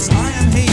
I am here.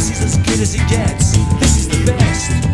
This is as good as it gets. This is the best.